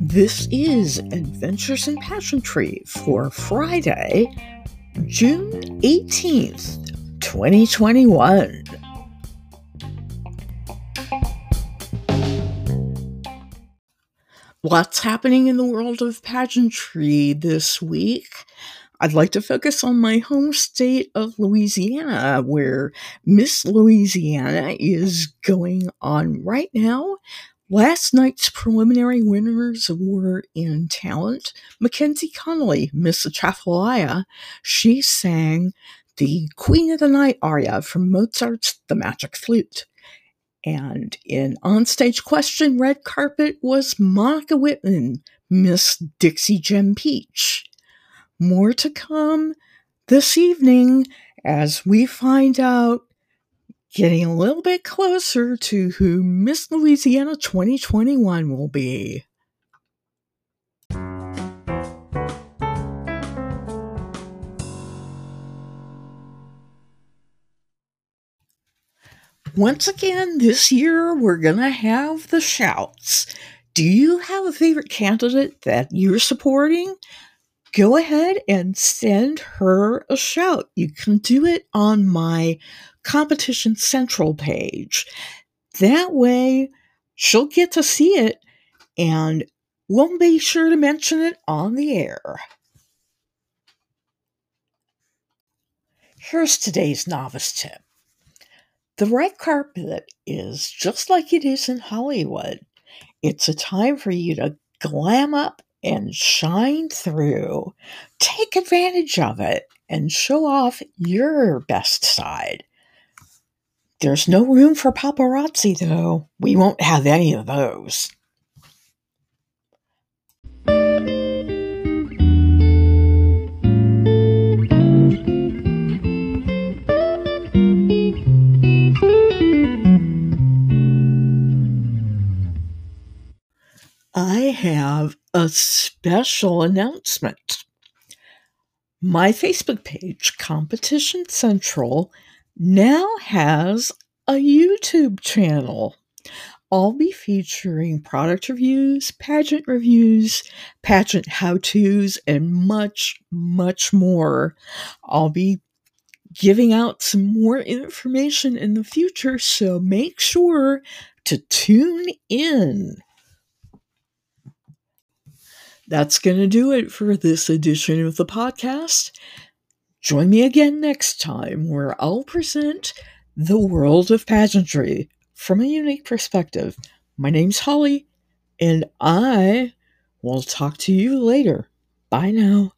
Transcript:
This is Adventures in Pageantry for Friday, June 18th, 2021. What's happening in the world of pageantry this week. I'd like to focus on my home state of Louisiana, where Miss Louisiana is going on right now Last night's preliminary winners were in talent. Mackenzie Connolly, Miss Atchafalaya, she sang the Queen of the Night aria from Mozart's The Magic Flute. And in onstage question red carpet was Monica Whitman, Miss Dixie Gem Peach. More to come this evening as we find out getting a little bit closer to who Miss Louisiana 2021 will be. Once again, this year we're going to have the shouts. Do you have a favorite candidate that you're supporting? Go ahead and send her a shout. You can do it on my Competition Central page. That way, she'll get to see it and we'll be sure to mention it on the air. Here's today's novice tip. The red carpet is just like it is in Hollywood. It's a time for you to glam up and shine through. Take advantage of it and show off your best side. There's no room for paparazzi, though. We won't have any of those. I have a special announcement. My Facebook page, Competition Central, now has a YouTube channel. I'll be featuring product reviews, pageant reviews, pageant how to's, and much, much more. I'll be giving out some more information in the future, so make sure to tune in. That's going to do it for this edition of the podcast. Join me again next time where I'll present the world of pageantry from a unique perspective. My name's Holly, and I will talk to you later. Bye now.